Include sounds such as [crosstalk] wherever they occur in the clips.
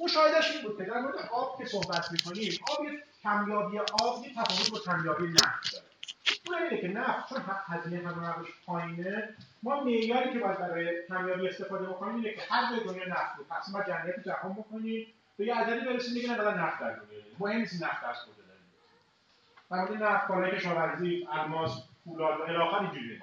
مشاهدهش این بود که در مورد آب که صحبت می‌کنیم آب یه کمیابی آب یه تفاوت با کمیابی نفت داره. اون اینه که نفت چون هزینه هم روش پایینه ما معیاری که باید برای کمیابی استفاده بکنیم اینه که هر جای دنیا نفت رو تقسیم بر جمعیت جهان بکنیم به یه عددی برسیم دیگه نه نفت در دنیا. مهم نیست نفت از کجا داریم در مورد نفت کالای کشاورزی الماس فولاد و الی اینجوریه.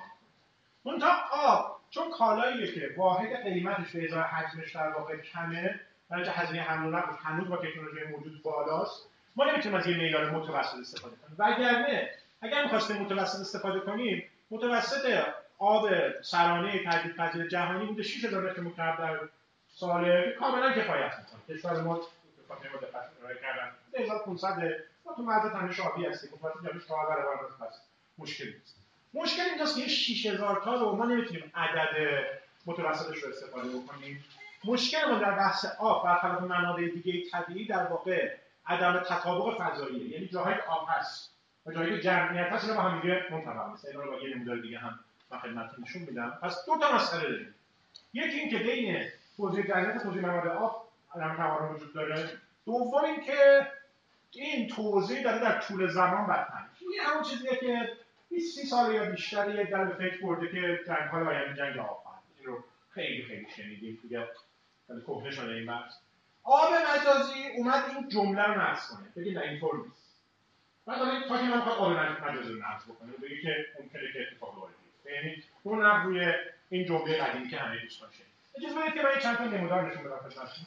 منتها آب چون کالاییه که واحد قیمتش به ازای حجمش در واقع کمه برای هزینه حمل و نقل هنوز با تکنولوژی موجود بالاست. ما نمی‌تونیم از یه معیار متوسط استفاده کنیم. وگرنه اگر می‌خواستیم متوسط استفاده کنیم متوسط آب سرانه تجدید پذیر جهانی بوده 6000 متر مکعب در سال کاملا کفایت می‌کنه. کشور ما فاطمه دقت ارائه کردن. 1500 ما تو مرز تنش آبی هستیم. متوسط جهانی 4 برابر پس مشکل نیست. مشکل اینجاست که 6000 تا رو ما نمی‌تونیم عدد متوسطش رو استفاده بکنیم. مشکل ما در بحث آب برخلاف منابع دیگه طبیعی در واقع عدم تطابق فضاییه. یعنی جاهای آب هست و جاهای جمعیت هست اینا با هم دیگه منطبق نیست اینا رو با یه نمودار دیگه هم من خدمتتون نشون میدم. پس دو تا مسئله داریم. یکی اینکه بین توزیع جمعیت توزیع مواد آب عدم توازن وجود داره. دوم اینکه این توزیع داره در طول زمان بدتر این همون چیزیه که 20 30 سال یا بیشتر یه در به فکر برده که جنگ های آینده جنگ آب این رو خیلی خیلی شنیدیم توی کهنه شده این بحث آب مجازی اومد این جمله رو نصب کنه. بگید نه اینطور نیست. بعد تا که من آب مجازی رو نصب بکنه. بگید که ممکنه که اتفاق وارد یعنی اون روی این جمله قدیمی که همه دوستان شنید اجازه بدید که من چند تا نمودار نشون بدم خدمتتون.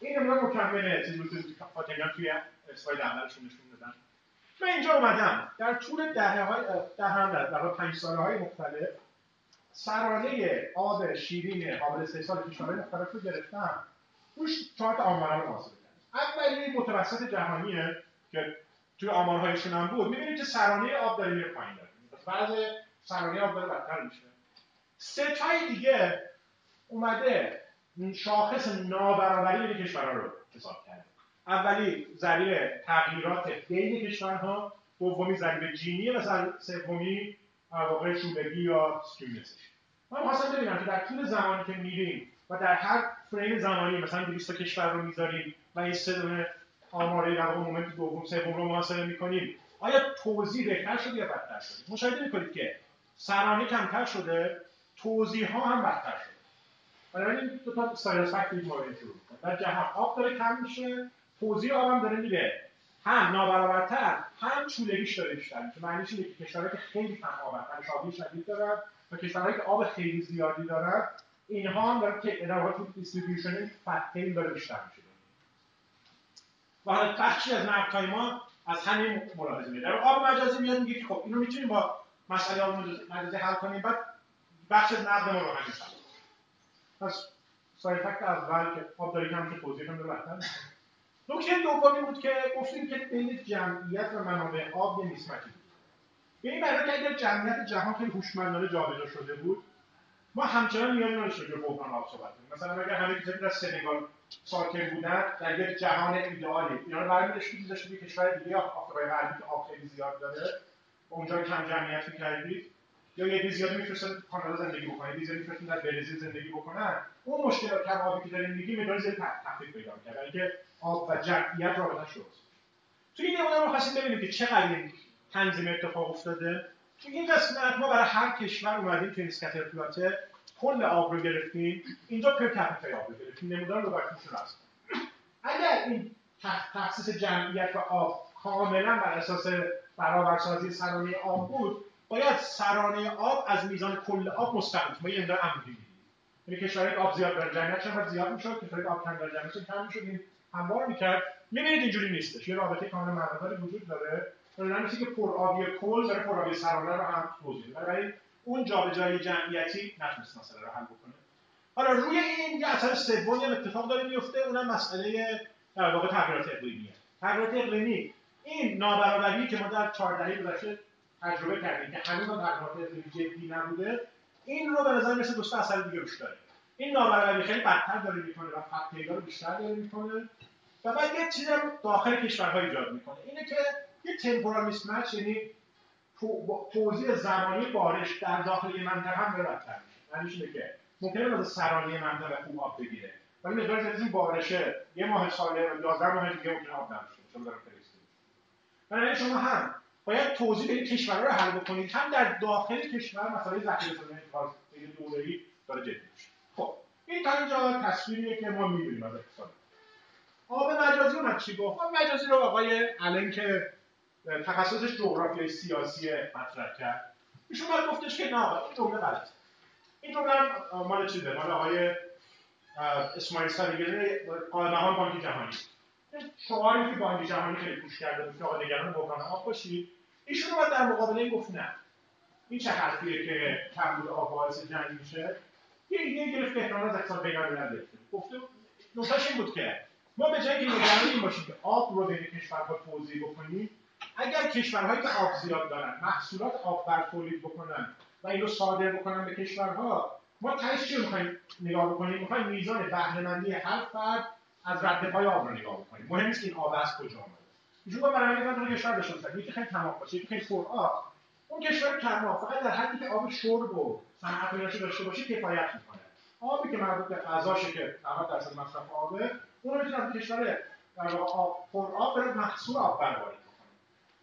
این نمودار مکمل چیزی بود که فاطمیان توی اسلاید اولشون نشون دادن. من اینجا اومدم. در طول دهه های دهم در در پنج ساله های مختلف سرانه آب شیرین قابل استحصال کشورهای مختلف رو گرفتم. روش چهار تا آمار رو محاسبه اولی متوسط جهانیه که توی آمارهایشون هم بود. می‌بینید که سرانه آب داره میره پایین داره. بعض سرانه آب داره بدتر میشه. سه تای دیگه اومده. شاخص نابرابری بین کشورها رو حساب کرده. اولی ضریب تغییرات بین کشورها دومی ضریب جینی و سومی واقع چولگی یا skewness ش من خواستم ببینم که در طول زمانی که میریم و در هر فریم زمانی مثلا 200 کشور رو می‌ذاریم و این سه دونه آماره در واقع moment دوم سوم رو محاسبه می‌کنیم آیا توزیع بهتر شده یا بدتر شده مشاهده می‌کنید که سرانه کمتر شده توضیح ها هم بدتر شده. بنابراین دو تا سایر فکت مورد شروع در جهان آب داره کم میشه توضیح آب هم داره میره هم نابرابرتر هم چولگیش داره بیشتر. میشه معنیش اینه که کشورهایی که خیلی کم آبن آبی شدید دارن و کشورهایی که آب خیلی زیادی دارن اینها هم داره که در واقع دیستریبیوشن فتیل داره بیشتر میشه. و حالا بخشی از نقدهای ما از همین ملاحظه میاد در آب مجازی میاد میگه که خب اینو می‌تونیم با مسئله آب مجازی حل کنیم. بعد بخش از نقد ما رو همین پس سایر فکت اول که آب داره کم که توضیح هم نکته دومی بود که گفتیم که بین جمعیت و منابع آب یه میسمکی بود. یعنی برای که اگر جمعیت جهان خیلی هوشمندانه جابجا شده بود ما همچنان نیازی نداشتیم که بحران آب صحبت کنیم مثلا اگر همه کسانی در سنگال ساکن بودن در یک جهان ایدئالی اینا رو برمی‌داشت می‌ذاشت یک کشور دیگه. آفریقای غربی که آب خیلی زیاد داره. اونجا کم جمعیت می‌کردید یا یه زیادی می‌فرستن کانادا زندگی بکنن یه زیادی می‌فرستن در برزیل زندگی بکنن. اون مشکلات کم آبی که داریم میگیم مقدار زیادی تخفیف پیدا می‌کنه. که آب و جمعیت رابطه شد توی این نمونه رو خواستیم ببینیم که چقدر این تنظیم اتفاق افتاده. تو این قسمت ما برای هر کشور اومدیم تو این پلاته کل آب رو گرفتیم. اینجا پر کپیتای آب رو گرفتیم. نمودار رو باید رسم اگر این تخصیص جمعیت و آب کاملا بر اساس برابرسازی سرانه آب بود باید سرانه آب از میزان کل آب مستقیم ما یه امدار عمودی یعنی کشورهای آب زیاد داره جمعیت چقدر زیاد می‌شد. کشورهای آب کم داره جمعیت کم می‌شد. هموار می‌کرد. می‌بینید اینجوری نیستش. یه رابطه کاملا معناداری وجود داره. مثل که پرآبی کل داره پرآبی سرانه رو هم توضیح بنابراین اون جابجایی جمعیتی نتونست مسئله رو حل بکنه. حالا روی این یه اثر سومی هم اتفاق داره میفته اونم مسئله در واقع تغییرات اقلیمیه. تغییرات اقلیمی. این نابرابری که ما در 14 دهه گذشته تجربه کردیم که هنوز تغییرات اقلیمی جدی نبوده این رو به نظر مثل دوست اثر دیگه روش داره. این نابرابری خیلی بدتر داره می‌کنه و پیدا رو بیشتر داره می‌کنه و بعد یه چیزی رو داخل کشورها ایجاد می‌کنه. اینه که یه تمپورال میسمچ یعنی توزیع زمانی بارش در داخل یه منطقه هم بدتر میشه. اینه که ممکنه واسه سرانی منطقه خوب آب بگیره. ولی مقدار زیادی این بارشه یه ماه ساله و 11 ماه دیگه ممکنه آب نباشه چون داره فرستید بنابراین شما هم باید توضیح بدید کشورها رو حل بکنید. هم در داخل کشور مسائل ذخیره سازی خیلی دوره‌ای داره جدی میشه. این تا اینجا تصویریه که ما می‌بینیم از اقتصاد. آب مجازی رو من چی گفت؟ آب مجازی رو آقای الان که تخصصش جغرافیای سیاسی مطرح کرد ایشون باید گفتش که نه این جمله غلطه. این جمله مال چیزه؟ مال آقای اسماعیل سالیگری قائمهان بانک جهانی. شعاری که بانک جهانی خیلی پوش کرده بود که آقا نگران بحران آب باشید ایشون باید در مقابله گفت نه. این چه حرفیه که کمبود آب باعث جنگ میشه؟ یه ایده گرفت احتمال از اقتصاد بین‌الملل گفته نکتهش این بود که ما به جای که نگران این باشیم که آب رو بین کشورها توزیع بکنیم اگر کشورهایی که آب زیاد دارن محصولات آب بر تولید بکنن و این رو صادر بکنن به کشورها ما تهش چی می‌خوایم نگاه بکنیم؟ می‌خوایم میزان بهرهمندی هر فرد از رد پای آب رو نگاه بکنیم. مهم نیست این آب از کجا آمده ایشون گفت برای من کشور داشته باشن یکی خیلی تمام باشه یکی خیلی پر آب اون کشور کم فقط در حدی که آب شرب و صنعت داشته باشه کفایت می‌کنه. آبی که مربوط به غذاشه که 90 درصد مصرف آبه اون رو می‌تونه کشور در آب پر آب بره محصول آب برداری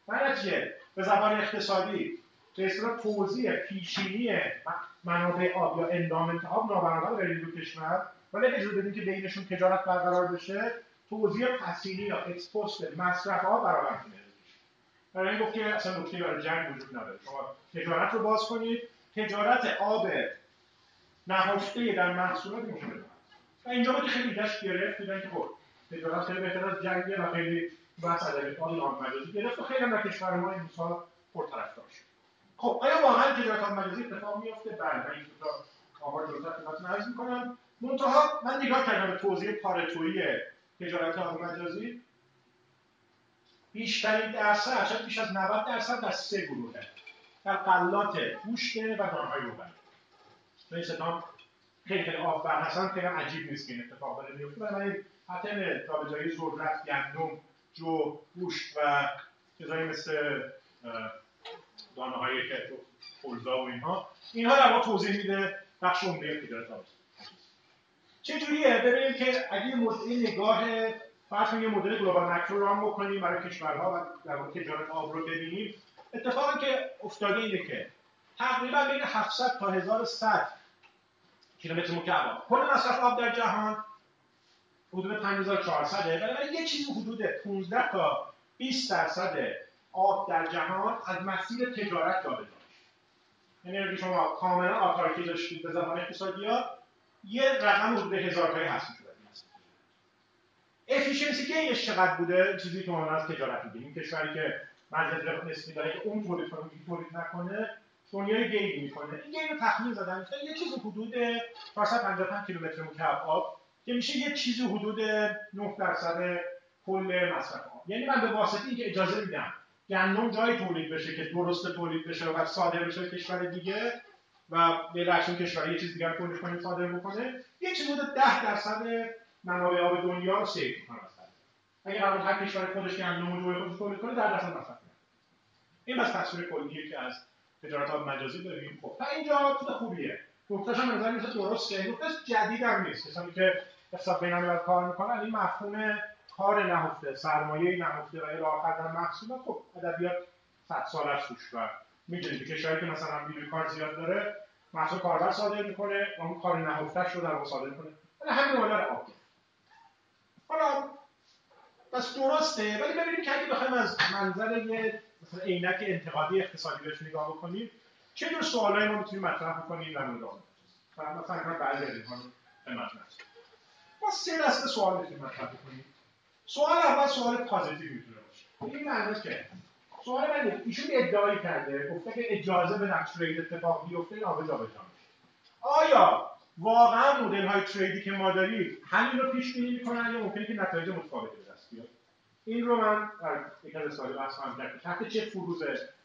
بکنه. چیه به زبان اقتصادی به اصطلاح توزیع پیشینی منابع آب یا اندامنت آب نابرابر در دو کشور. ولی اجازه بدیم که بینشون تجارت برقرار بشه توزیع پسینی یا اکسپوست مصرف آب برابر کنه برای این گفت که اصلا نکته برای جنگ وجود نداره. شما تجارت رو باز کنید. تجارت آب نهفته در محصولات مشکل و اینجا بود خیلی دشت گرفت دیدن که خب تجارت خیلی بهتر از جنگیه و خیلی بحث ادبیات نام مجازی گرفت و خیلی هم در کشور ما این مثال پرطرفدار شد. خب آیا واقعا تجارت مجازی اتفاق میفته بله من این تا آمار جلوتر خدمتتون عرض می‌کنم. منتها من نگاه کردم به توضیح پارتویی تجارت مجازی بیشترین درصد شاید بیش از 90 درصد در سه گروهه. در قلات گوشت و دانهای روغنی این ستام خیلی خیلی آب بر هستن خیلی عجیب نیست که این اتفاق داره میفته من پترن جابجایی ذرت گندم جو گوشت و چیزایی مثل دانه هایی که خلزا و اینها. اینها در واقع توضیح میده بخش عمده تجارت چجوریه؟ ببینیم که اگه یه نگاه فرض یه مدل گلوبال مکرو رام بکنیم برای کشورها و در واقع تجارت آب رو ببینیم اتفاقی که افتاده اینه که تقریبا بین 700 تا 1100 کیلومتر مکعب. کل مصرف آب در جهان حدود 5400 ولی یه چیزی حدود 15 تا 20 درصد آب در جهان از مسیر تجارت جابجا یعنی اگه شما کاملا آتارکی داشتید به زبان اقتصادی ها یه رقم حدود هزار تایی هست میشه افیشنسی که چقدر بوده؟ چیزی که ما از تجارت این کشوری که مزیت نسبی داره که اون تولید کنه این تولید نکنه دنیا یه gain ی می‌کنه. این gain م تخمین زدن. یه چیزی حدود 455 کیلومتر مکعب آب که میشه یه چیزی حدود 9 درصد کل مصرف آب. یعنی من به واسطه اینکه اجازه میدم گندم جای تولید بشه که درست تولید بشه و صادر بشه کشور دیگه و به رقم کشور یه چیز دیگر تولید کنه صادر بکنه یه چیز حدود 10 درصد منابع آب دنیا رو save می‌کنه. مثلا اگه هر کشور خودش گندم و جوی خودش تولید کنه 10 درصد مصرف. این بس تصویر کلیه که از تجارت آب مجازی داریم. خب تا اینجا چیز خوبیه. نکتهش هم نظر میشه درسته. نکتهش جدید هم نیست. کسانی که حساب بین‌الملل کار می‌کنن این مفهوم کار نهفته سرمایه نهفته و راه آخر محصولات خب ادبیات صد سال توش و می‌دونید که کشوری که مثلا نیروی کار زیاد داره محصول کاربر صادر می‌کنه و اون کار نهفتهش رو در صادر کنه ولی همین مدل آب حالا پس درسته ولی ببینیم که اگه بخوایم از منظر یه عینک انتقادی اقتصادی بهش نگاه بکنیم چه جور سوالایی ما می‌تونیم مطرح بکنیم در مورد مثلا بعضی از اینها رو مطرح ما سه دسته سوال می‌تونیم مطرح بکنیم. سوال اول سوال پازیتیو می‌تونه باشه. این معنی که سوال من ایشون ادعایی کرده گفته که اجازه بدم ترید اتفاق بیفته آب جابجا میشه. آیا واقعا مدل های تریدی که ما داریم همین رو پیش بینی می‌کنن یا ممکنه که نتایج متفاوتی به دست این رو من در یک از سوال بحث خواهم کرد تحت چه فروز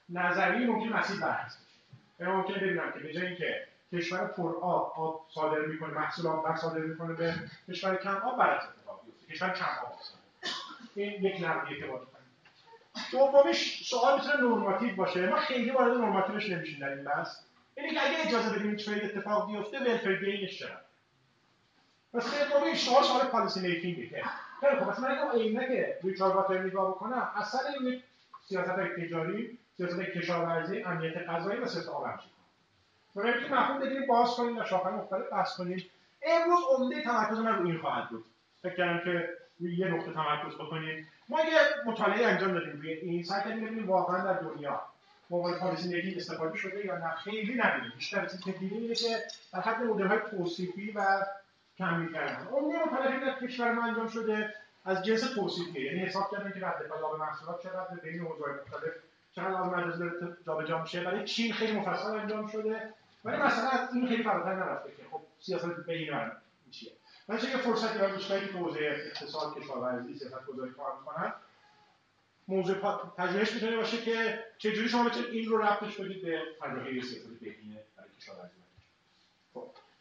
نظری ممکن مسیر برعکس بشه؟ یا ممکنه ببینم که به جای اینکه کشور پر آب آب صادر می‌کنه محصول آب صادر می‌کنه به کشور کم آب برعکس اتفاق بیفته کشور کم آب این یک نقدی که باید دومیش سوال می‌تونه نرماتیو باشه. ما خیلی وارد نرماتیوش نمیشیم در این بحث. اینه که اگه اجازه بدیم ترید اتفاق بیفته ولفر گینش چقدر؟ خب این سوال سوال پالیسی میکینگه که خیلی خب مثلا اگه عینک ریچارد واتر نگاه بکنم. اصلا این سیاست تجاری سیاست کشاورزی امنیت غذایی و سیاست آب همچین کنم که مفهوم بگیریم باز کنیم و شاخه‌های مختلف بحث کنیم. امروز عمده تمرکز من این خواهد بود. فکر کردم که روی یه نقطه تمرکز بکنیم. ما یه مطالعه انجام دادیم روی این. سعی کردیم ببینیم واقعا در دنیا موبایل پالیسی نگین استفاده شده یا نه. خیلی ندیدیم بیشتر چیزی که دیدیم اینه که در حد های توصیفی و کمی کردن عمده مطالعه در کشور ما انجام شده از جنس توصیفی یعنی حساب کردن که رد آب محصولات چقدر بین حوزه‌های مختلف چقدر آب مجازی داره جابجا میشه. برای چین خیلی مفصل انجام شده. ولی مثلا از این خیلی فراتر نرفته که خب سیاست بین من چیه من یه فرصتی برای دوستانی که حوزه اقتصاد کشاورزی سیاست گذاری کار می‌کنن موضوع پژوهش می‌تونه باشه که چجوری شما بتونید این رو ربطش بدید به پژوهش سیاست بهینه برای کشاورزی.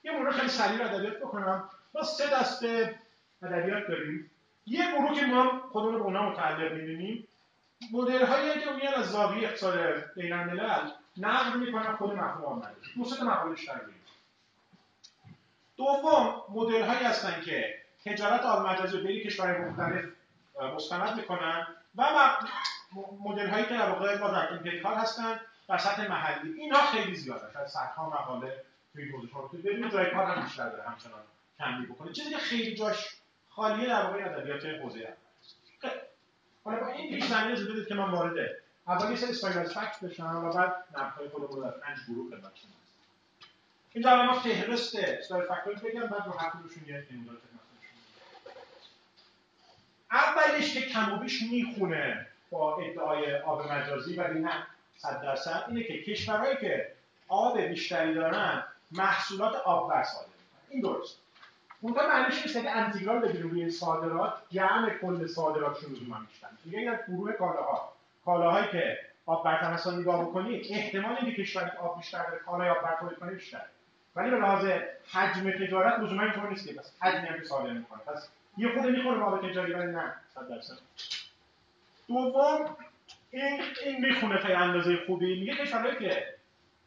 یه مرور خیلی سریع ادبیات بکنم. ما سه دسته ادبیات داریم. یه گروه که ما خودمون رو به اونها متعلق می‌بینیم. مدل هایی که میان از زاویه اقتصاد بین الملل نقد می‌کنن خود مفهوم آمده. دو سه مقاله بیشتر دوم مدل هایی هستن که تجارت آب مجازی رو بین کشورهای مختلف مستند می‌کنن و مدل هایی که در واقع با در هستن در سطح محلی. اینا خیلی زیاده. شاید صدها مقاله توی این حوزه شما ببینید جای کار هم بیشتر داره همچنان کمی بکنه چیزی که خیلی جاش خالیه در واقع ادبیات حوزه خب، حالا با این پیش زمینه اجازه بدید که من وارد اول یه سری از فکت بشم و بعد نقدهای خودمون رو در پنج گروه خدمتتون اینجا ما فهرست اسلاید فکت بگم بعد رو هر کدومشون یه نمودار اولیش که کم و بیش می‌خونه با ادعای آب مجازی ولی نه صد درصد اینه که کشورهایی که آب بیشتری دارن محصولات آب ور صادر این درست. اونجا معنیش نیست که انتگرال بگیریم روی صادرات جمع کل صادراتشون من بیشتر میگه یک گروه کالاها کالاهایی که آب بر نگاه بکنید احتمال اینکه کشوری آب بیشتر داره کالای آب بر تولید کنه بیشتر ولی به لحاظ حجم تجارت لزوما اینطور نیست که بس حجمی هم که صادر می‌کنه. پس یه خود می‌خوره آب تجاری ولی نه صد درصد. دوم این این می‌خونه تا اندازه خوبی. میگه کشورهایی که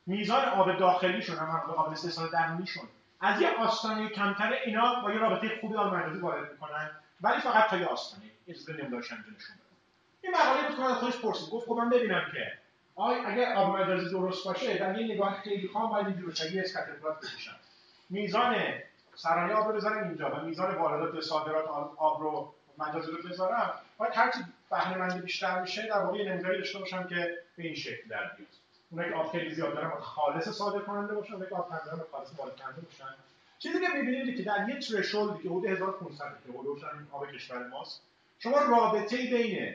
میزان آب داخلیشون هم قابل استحصال درونیشون از یه آستانه کمتر اینا با یه رابطه خوبی آب مجازی وارد می‌کنن ولی فقط تا یه آستانه. اجازه نمیداشتن نشون این مقاله بود که خودش پرسید. گفت خب من ببینم که آی اگر آب مجازی درست باشه در یه نگاه خیلی خام باید اینجور بشه یه اسکاتفلات بکشن. میزان سرانه آب رو بذارم اینجا و میزان واردات صادرات آب رو مجازی رو بذارم. باید هرچی بهره بیشتر میشه در واقع یه نموداری داشته باشم که به این شکل در بیاد. اونایی که آب خیلی زیاد دارن خالص صادر کننده باشن اونایی که آب کم دارن خالص وارد کننده باشن. چیزی که می‌بینید که در یه ترشولدی که حدود 1500 که حدود آب کشور ماست شما رابطه بین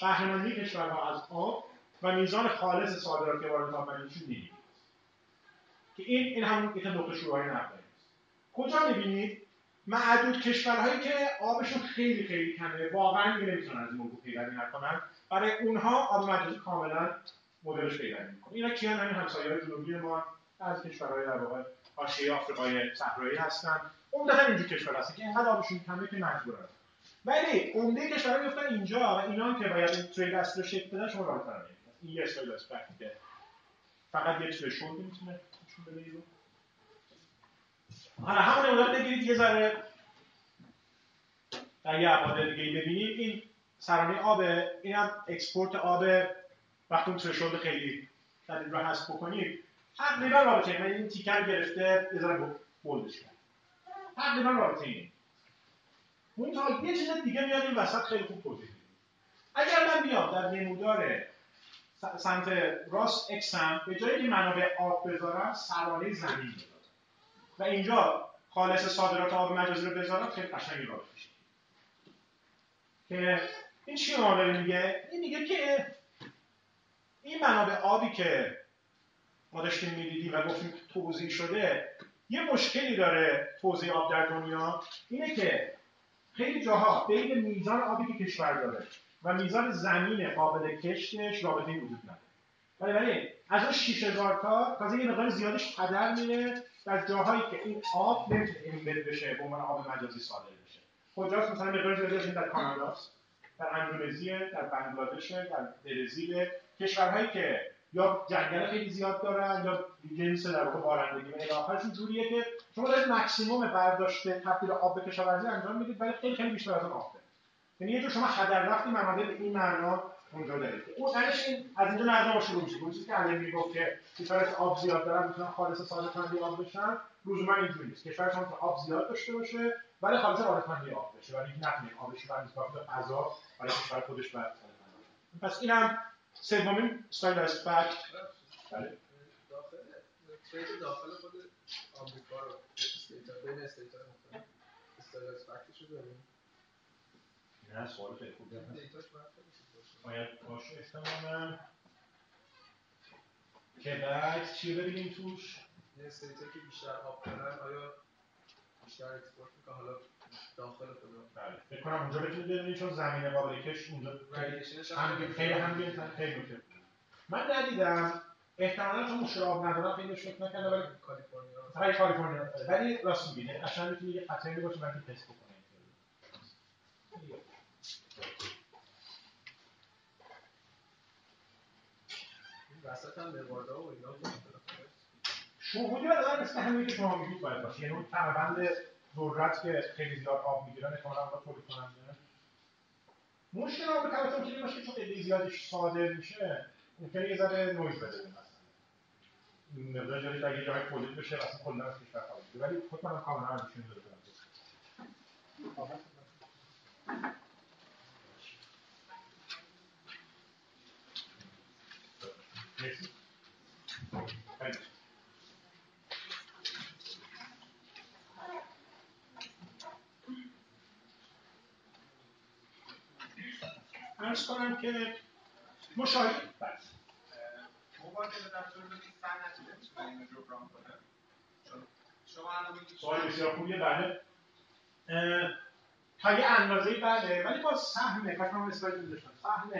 قهرمانی کشورها از آب و میزان خالص صادرات که وارد آب می‌بینید. که این این همون یک نقطه شروعی نقده. کجا می‌بینید؟ معدود کشورهایی که آبشون خیلی خیلی کمه واقعا نمی‌تونن از موضوع پیروی نکنن. برای اونها آب مجازی کاملا مدلش پیروی می‌کنه. اینا کیان همین همسایه‌های جنوبی ما از کشورهای در واقع حاشیه آفریقای صحرایی هستن. عمدتا اینجور کشور هستن که اینقدر آبشون کمه که مجبورن. ولی عمده کشورها میفتن اینجا و اینا که باید trade اصل رو شکل بدن شما راه این یه اسلاید است که فقط یه threshold می‌تونه نشون بده رو حالا همون نمودار بگیرید یه ذره. در یه ابعاد دیگه ببینید. این سرانه آب این هم export آب وقتی اون threshold خیلی این رو حذف بکنید تقریبا رابطه من این تیکر گرفته ذره بولدش کرد. تقریبا رابطه اون تا یه چیز دیگه میاد این وسط خیلی خوب توضیح اگر من بیام در نمودار سمت راست اکسم به جایی که منابع آب بذارم سرانه زمین بذارم و اینجا خالص صادرات آب مجازی رو بذارم خیلی قشنگی را میشه. که این چی داره میگه؟ این میگه که این منابع آبی که ما داشتیم می‌دیدیم و گفتیم توضیح شده یه مشکلی داره توضیح آب در دنیا اینه که خیلی جاها بین میزان آبی که کشور داره و میزان زمین قابل کشتش رابطه وجود نداره. ولی از اون 6000 تا تازه یه مقدار زیادش هدر میره در جاهایی که این آب نمی‌تونه ایمبد بشه به عنوان آب مجازی صادر بشه. کجاست؟ مثلا مقدار زیادش در کاناداست در اندونزی در بنگلادش در برزیل. کشورهایی که یا جنگل خیلی زیاد دارن یا جنس در واقع بارندگی و الی جوریه که شما دارید مکسیموم برداشت تبدیل آب به کشاورزی انجام می‌دید ولی خیلی خیلی بیشتر از اون آب یعنی یه جور شما هدر رفتی منابع به این معنا اونجا دارید. اون تنش این از اینجا نظر شروع میشه چیزی که علی می‌گفت که کشورش آب زیاد دارن می‌تونن خالص ساده کننده آب بشن لزوما اینجوری نیست. کشور شما آب زیاد داشته باشه ولی خالص صادر کننده آب بشه. ولی اینکه نتونه آبش رو نسبت به غذا برای کشور خودش بعد پس اینم سومین stylized fact بله. داخل خود آمریکا رو state ا بین state ا مختلف. stylized fact ش رو داریم نه سوال خیلی خوبی باید باشه. احتمالا. که بعد چی ببینیم توش؟ یه state ا که بیشتر آب آیا بیشتر export می‌کنه؟ حالا داخل خود بله. فکر کنم اونجا بتونید ببینید چون زمین قابل کشت اونجا هم خیلی هم خیلی نکته من ندیدم. احتمالا چون مشکل آب ندارم خیلی فکر نکرده ولی کالیفرنیا. فقط کالیفرنیا. ولی راست میگید قشنگ می‌تونید یه خطری باشه من تست بکنم وسط هم نوادا و اینا شهودی به نظر مثل همین که شما میگید باید باشه. یعنی اون ذرت که خیلی زیاد آب می‌گیرن احتمالا با تولید کننده. مشکل آب کبتون که باشه چون خیلی زیادش صادر میشه ممکنه یه ذره نویز بده مثلا مقدار جایی اگه جای تولید بشه اصلا کلا از کشور خارج ولی خود من کاملا ازشون داره مرسی. ارز کنم که مشاهده شما سوال بسیار خوبیه بله. تا یه اندازه بله ولی با سهم کاش من اسلاید داشتم سهم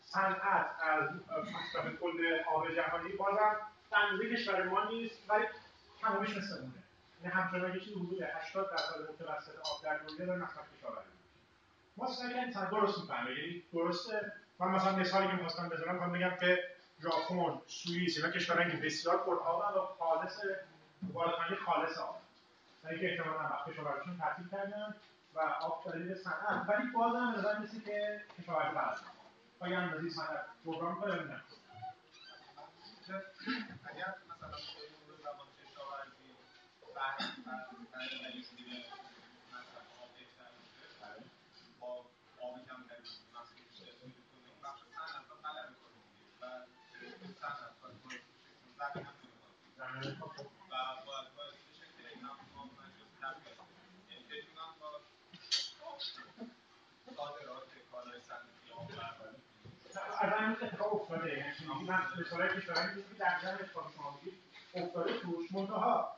صنعت از مصرف کل آب جهانی بازم به اندازه کشور ما نیست ولی تمامش مثل اونه. یعنی همچنان یه چیزی حدود 80 درصد متوسط آب در دنیا داره مصرف کشاورزی. ما سعی درست می‌فهمه. یعنی درسته. من مثلا مثالی که می‌خواستم بزنم می‌خوام بگم که ژاپن سوئیس اینا کشورهایی که بسیار پر و خالص بالاتنی خالص آب. یعنی که احتمالاً وقت کشاورزیشون تعطیل کردن و آب داره صنعت. ولی بازم نظر مثل که کشاورزی بلد آیا اندازی صنعت جبران کنه نه. اگر مثلا زمان کشاورزی از همین اتفاق افتاده یعنی من مثال کشورهایی که در جمع میگید افتاده توش منتها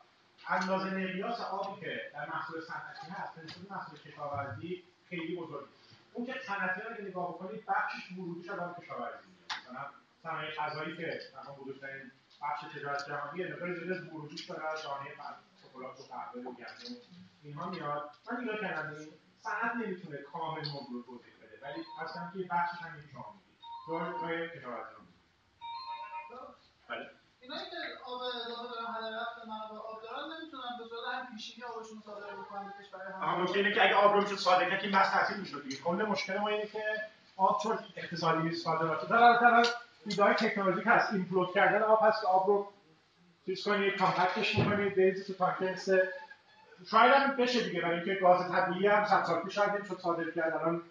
اندازه مقیاس آبی که در محصول صنعتی هست به محصول کشاورزی خیلی بزرگی اون که صنعتی رو نگاه بکنید بخشش ورودیش از کشاورزی مثلا صنایع غذایی که مثلا بزرگترین بخش تجارت جهانی مقدار از ورودیش داره از دانه شکلات و قهوه و گندم اینها میاد. من نگاه کردم صنعت نمی‌تونه کامل موضوع توضیح بده ولی اصلا که بخشش هم شما میگید جای کشاورزی رو بله. اینایی که آب اضافه دارن هدر رفت منابع آب دارن نمی‌تونن به صورت هم پیشینی آبشون صادر بکنن به کشور هم اینه که اگه آب رو میشه صادر کرد که بس تعطیل می‌شد دیگه. کل مشکل ما اینه که آب چون اقتصادی صادراتی. در البته ایده تکنولوژیک هست. اینفلوت کردن آب هست که آب رو چیز کنید کامپکتش می‌کنید بریزید تو تانکرس شاید هم بشه دیگه برای اینکه گاز طبیعی هم صد سال پیش شاید نمی‌شد صادر کرد. الان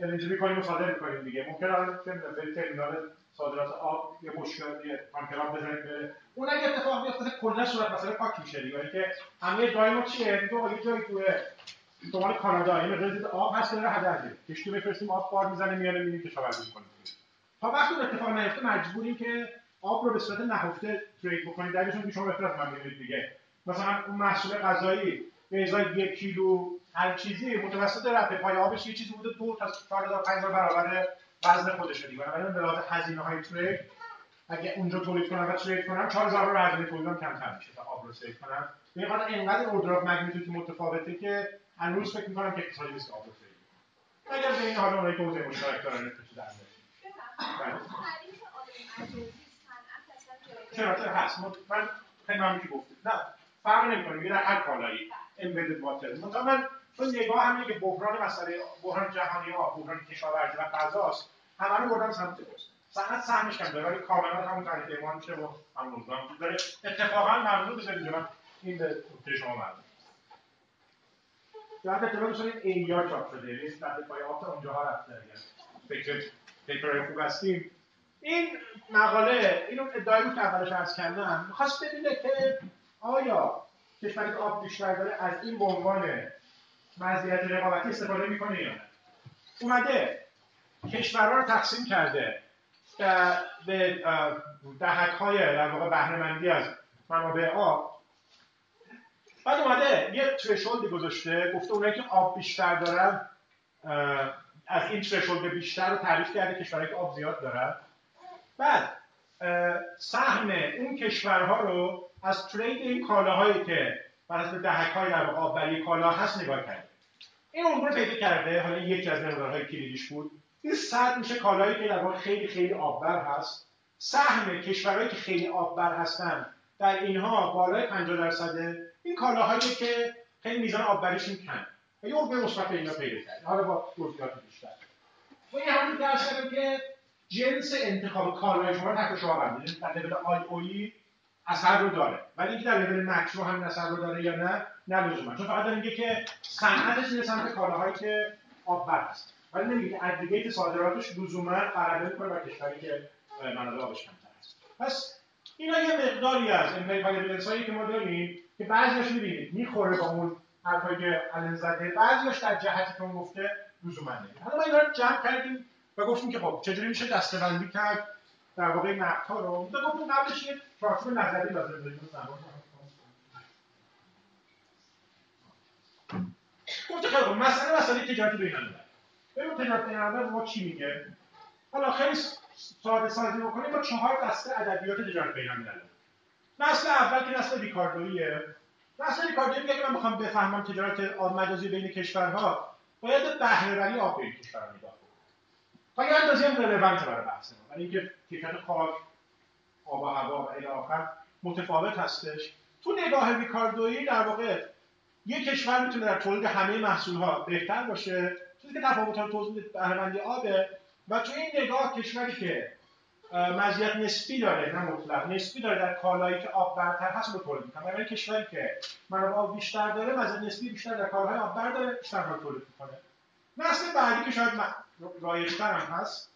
الانجی می‌کنیم و صادر می‌کنیم دیگه. ممکن الان به ترمینال صادرات آب یه مشکل یه تانکر بزنید بره. اون اگه اتفاق بیفته کلا صورت مسئله پاک میشه دیگه. که همه جای ما چیه؟ تو یه جایی تو شمال کانادا. یه مقدار آب هست داره هدر کشتی بفرستیم آب بار می‌زنه میاره می‌بینیم کشاورزی می‌کنه تا وقتی اتفاق نیفته مجبوریم که آب رو به صورت نهفته ترید بکنید درشون که شما بهتر از من دیگه. مثلا اون محصول غذایی به ازای یک کیلو هر چیزی متوسط رفته پای آبش یه چیزی بوده دو تا 4000 5000 برابر وزن خودشه دیگه. بنابراین به لحاظ هزینه های trade اگه اونجا تولید کنم و trade کنم 4000 رو هزینه تولیدم کمتر میشه تا آب رو save کنم. به خاطر اینقدر order of magnitude متفاوته که هنوز فکر می‌کنم که اقتصادی نیست آب رو save اگر به این حال اونایی که حوزه مشترک دارن در چرا هست؟ من ممنون که گفتید نه فرق نمی‌کنه. در هر کالایی. امبدد واتر مثلا من چون نگاه همینه که بحران مسئله بحران جهانی ها بحران کشاورزی و غذاست همه رو بردن سمت پست صنعت سهمش کم ولی کاملا همون تعریف ایمان میشه و همون داره اتفاقا ممنون بذارید من این به نکته شما ممنون. در اطلاع میشونید ایار چاپ شده. یعنی در پای آفت اونجاها رفته. اگر فکر پیپر خوب هستیم. این مقاله اینو ادعای بود که اولش ارز کردم. می‌خواست ببینه که آیا کشوری که آب بیشتر داره از این به عنوان مزیت رقابتی استفاده می‌کنه یا نه؟ اومده کشورها رو تقسیم کرده به دهک های در واقع بهرهمندی از منابع آب. بعد اومده یه ترشولدی گذاشته گفته اونایی که آب بیشتر دارن از این ترشولد بیشتر رو تعریف کرده کشورهایی که آب زیاد دارن. بعد سهم اون کشورها رو از ترید این کالاهایی که بر حسب دهک های در آببری کالا هست نگاه کرده. این اون پیدا کرده. حالا یکی از مقدارهای کلیدیش بود. این صد میشه کالایی که در خیلی خیلی آببر هست. سهم کشورهایی که خیلی آببر هستن در اینها بالای 50 درصد این کالاهایی که خیلی میزان آببریشون کم و یه عربه مثبت اینا پیدا کرد حالا با جزئیات بیشتر. و این همون درس که جنس انتخاب کالای شما تحت شما بندید در لول آی اوی اثر رو داره. ولی اینکه در لول مکرو هم اثر رو داره یا نه نه لزوما. چون فقط داره میگه که صنعتش میره سمت کالاهایی که آببر هست ولی نمیگه که اگریگیت صادراتش لزوما غلبه می‌کنه بر کشوری که منابع آبش کمتر هست پس اینا یه مقداری از امپریال که ما داریم که بعضیش می‌بینید می‌خوره با اون حرفایی که الان زده. بعضیش در جهتی که اون گفته لزوما حالا ما اینا رو جمع کردیم و گفتیم که خب چجوری میشه دسته‌بندی کرد؟ در واقع نقدها رو. تا گفتیم قبلش یه چارچوب نظری لازم داریم. گفته خیلی خب مسئله مسئله تجارت بین الملل ببین تجارت بین الملل ما چی میگه؟ حالا خیلی ساده سازی بکنیم با چهار دسته ادبیات تجارت بین الملل نسل اول که نسل ریکاردویه ریکاردویی میگه که من می‌خوام بفهمم تجارت آب مجازی بین کشورها باید بهرهوری آب بین کشورها نگاه تا یه اندازه هم رلوانت برای بحث ما ولی اینکه کیفیت خاک آب و هوا و الی آخر متفاوت هستش. تو نگاه ریکاردویی در واقع یک کشور می‌تونه در تولید همه محصولها بهتر باشه. چیزی که تفاوت تولید بهرهمندی آبه. و تو این نگاه کشوری که مزیت نسبی داره نه مطلق. نسبی داره در کالایی که آب برتر هست رو تولید می‌کنه. ولی کشوری که منابع آب بیشتر داره مزیت نسبی بیشتر در کالاهای آب بر داره بیشتر رو تولید می‌کنه. نسل بعدی که شاید رایجتر هم هست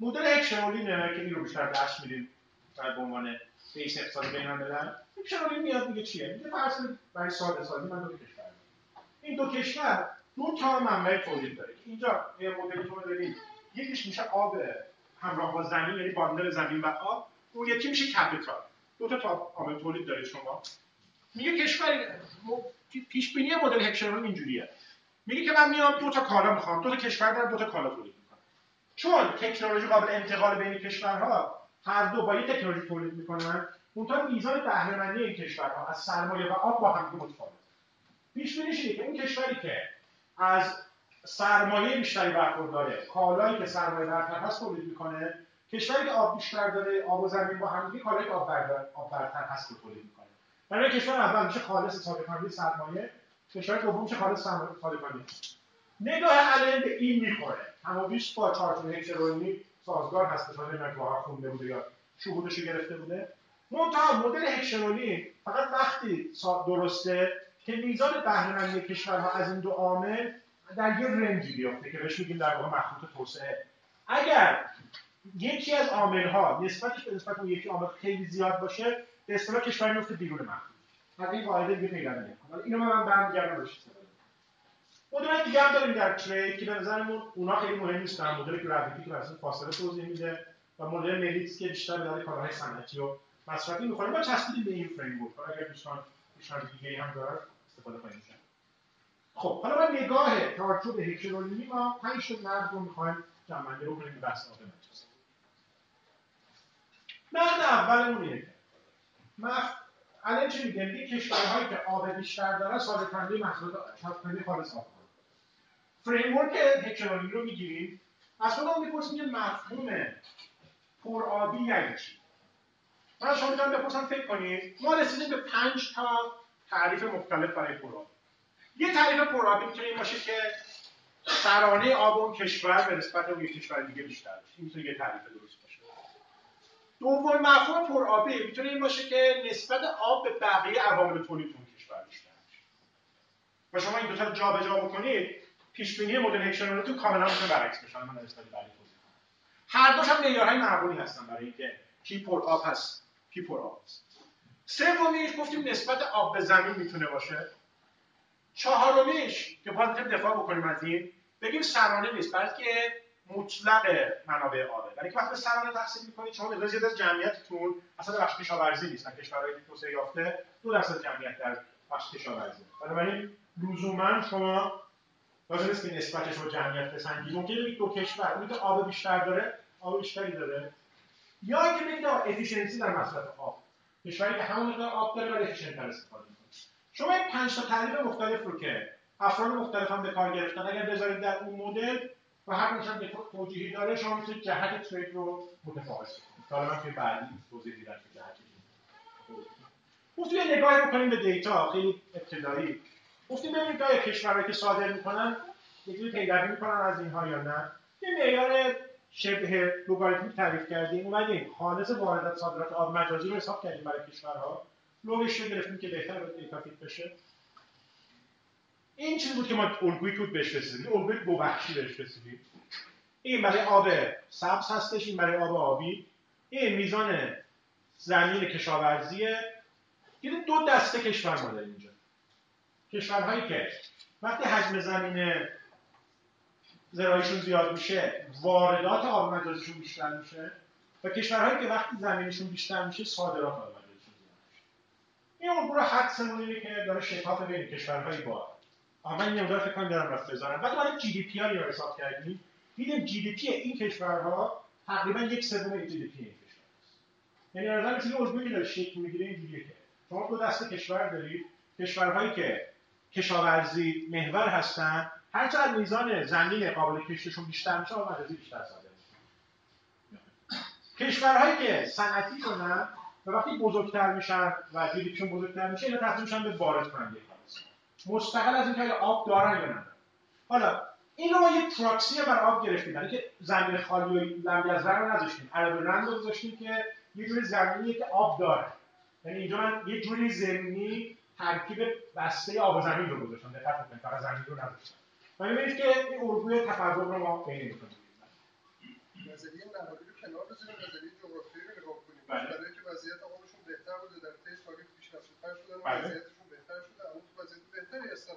مدل هکشرولینه که این رو بیشتر درس میدیم در به عنوان بیس اقتصاد بین الملل. هکشرولین میاد میگه چیه؟ میگه فرض برای ساده سازی من دو کشور این دو کشور دو تا منبع تولید داره. اینجا یه مدلی رو داریم یکیش میشه آب همراه با زمین یعنی باندل زمین و آب اون یکی میشه کپیتال. دو تا عامل تولید دارید شما. میگه کشور پیش بینی مدل هکشرون اینجوریه. میگه که من میام دو تا کالا می‌خوام. دو تا کشور دارم دو تا کالا تولید می‌کنم چون تکنولوژی قابل انتقال بین کشورها هر دو با یه تکنولوژی تولید می‌کنن اونطور میزان بهره‌مندی این کشورها از سرمایه و آب با هم متفاوت پیش بینیش که اون کشوری که از سرمایه بیشتری برخورداره کالایی که سرمایه برتر هست تولید می‌کنه کشوری که آب بیشتر داره آب و زمین با هم دیگه کالایی که آب, آب برتر هست رو تولید می‌کنه. برای کشور اول میشه خالص صادرکننده سرمایه کشور دوم میشه خالص صادرکننده نگاه علم به این می‌خوره. اما بیش با چارچوب هکسرونی سازگار هست. حالا نمی‌دونم که خونده بوده یا شهودش گرفته بوده. منتها مدل هکسرونی فقط وقتی درسته که میزان بهرهمندی کشورها از این دو عامل در یه رنجی بیفته که بهش میگیم در واقع مخلوط توسعه. اگر یکی از عاملها نسبتش به نسبت اون یکی عامل خیلی زیاد باشه به اصطلاح کشور میفته بیرون مخلوط. از این قاعده دیگه پیدا نمی‌کنه. اینو من برمیگردم بهش مدل دیگه هم داریم در ترید که به نظرمون اونا خیلی مهم نیستن. مدل گراویتی که واسه فاصله توضیح میده و مدل ملیتس که بیشتر برای کارهای صنعتی و مصرفی می‌خوره. ما چسبیدیم به این فریم ورک اگر دوستان دوستان دیگه هم دارن استفاده کنیم خب حالا من نگاه چارچوب هکرولینی ما پنج تا نقد رو می‌خوایم جمعنده کنیم بحث آب مجازی. نقد اولمون اینه. که الان چی میگه میگه کشورهایی که آب بیشتر دارن صادر کننده محصولات کننده خالص آب فریم ورک هکرولینی رو می‌گیریم. از خودمون می‌پرسیم که مفهوم پرآبی یعنی چی؟ من شما می‌تونم بپرسم فکر کنید ما رسیدیم به پنج تا تعریف مختلف برای پرآب. یه تعریف پرآبی می‌تونه این باشه که سرانه آب اون کشور به نسبت اون کشور دیگه بیشتر باشه. این می‌تونه یه تعریف درست باشه. دوم مفهوم پرآبی می‌تونه این باشه که نسبت آب به بقیه عوامل تولید اون کشور بیشتر باشه. و شما این دو تا جابجا بکنید پیش بینی مدل هکشنالتون کاملا می‌تونه برعکس بشه. من نسبت بعدی توضیح هر دوش هم معیارهای معقولی هستن برای اینکه کی پر آب هست کی پر آب هست سومیش گفتیم نسبت آب به زمین می‌تونه باشه. چهارمیش که باید دفاع بکنیم از این بگیم سرانه نیست که مطلق منابع آبه برای که وقتی سرانه تقسیم می‌کنید شما مقدار زیاد از جمعیتتون اصلا بخش کشاورزی نیست. کشورهای توسعه یافته دو درصد جمعیت در بخش کشاورزی. بنابراین لزوما شما لازم نیست که نسبتش رو جمعیت بسنجید. ممکنه بگید دو کشور اونی که آب بیشتر داره آب بیشتری داره. یا اینکه بگید efficiency در مصرف آب. کشوری که همون آب داره ولی efficient استفاده شما این پنج تا تعریف مختلف رو که افراد مختلف هم به کار گرفتن اگر بذارید در اون مدل و هر هم به توجیهی داره شما می‌تونید جهت ترید رو متفاوت کنید. حالا من که بعدی توضیح میدم که جهت گفتیم یه نگاهی بکنیم به دیتا خیلی ابتدایی. گفتیم ببینید آیا کشورهایی که صادر می‌کنن یه جوری پیروی می‌کنن از اینها یا نه. یه معیار شبه لوگاریتمیک تعریف کردیم اومدیم. خالص واردات صادرات آب مجازی رو حساب کردیم برای کشورها. لوگش گرفتیم که بهتر به دیتا بشه. این چیزی بود که ما الگویی بود بهش رسیدیم. الگوی دو بخشی بهش رسیدیم. این برای آب سبز هستش این برای آب آبی. این میزان زمین کشاورزیه. یه دو دسته کشور ما داریم اینجا. کشورهایی که وقتی حجم زمین زرایشون زیاد میشه واردات آب بیشتر میشه. و کشورهایی که وقتی زمینشون بیشتر میشه صادرات آب این الگو رو حدسمون اینه که داره شکاف بین کشورهایی با من این مقدار فکر کنم دارم رفت بزنم. بعد برای GDP رو حساب کردیم. دیدیم GDP این کشورها تقریبا یک سوم GDP این کشور یعنی از چیزی الگویی که داره شکل می‌گیره اینجوریه که شما دو دسته کشور دارید. کشورهایی که کشاورزی محور هستن هر چقدر میزان زمین قابل کشتشون بیشتر میشه آب مجازی بیشتر صادر کشورهایی که صنعتی کنن وقتی بزرگتر میشن و جیدیپیشون بزرگتر میشه اینا تبدیل میشن به وارد کننده مستقل از اینکه آب دارن یا نه حالا این رو ما یه پراکسی برای آب گرفتیم. برای که زمین خالی و لمبی از رو نذاشتیم. عرب رند رو گذاشتیم که یه جوری زمینیه که آب داره. یعنی اینجا من یه جوری زمینی ترکیب بسته آب و زمین رو گذاشتم. دقت کنید فقط زمین رو نذاشتم. و می‌بینید که این الگوی تفاوت رو ما پیدا می‌کنیم. نظریه نهادی رو کنار بذاریم. نظریه جغرافیایی رو بله. که وضعیت آبشون بهتر بوده در طی تاریخ پیش رفته شدن بله. وضعیتشون بهتر شده اما تو وضعیت بهتری هستن.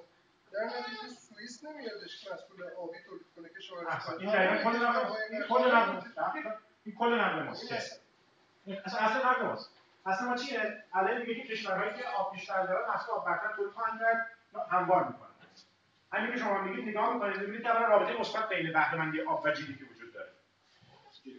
در نتیجه سوئیس نمیادش که مسئول آبی تولید کنه که شما این دقیقاً کل نقل این کل نقل این کل نقل ماست اصلا نقل ماست اصلا ما چیه؟ الان میگه که کشورهایی که آب بیشتر دارن اصلا آب برتر تولید خواهند کرد هموار می‌کنن. همین که شما میگید نگاه می‌کنید می‌بینید که رابطه مثبت بین بهره آب و جی وجود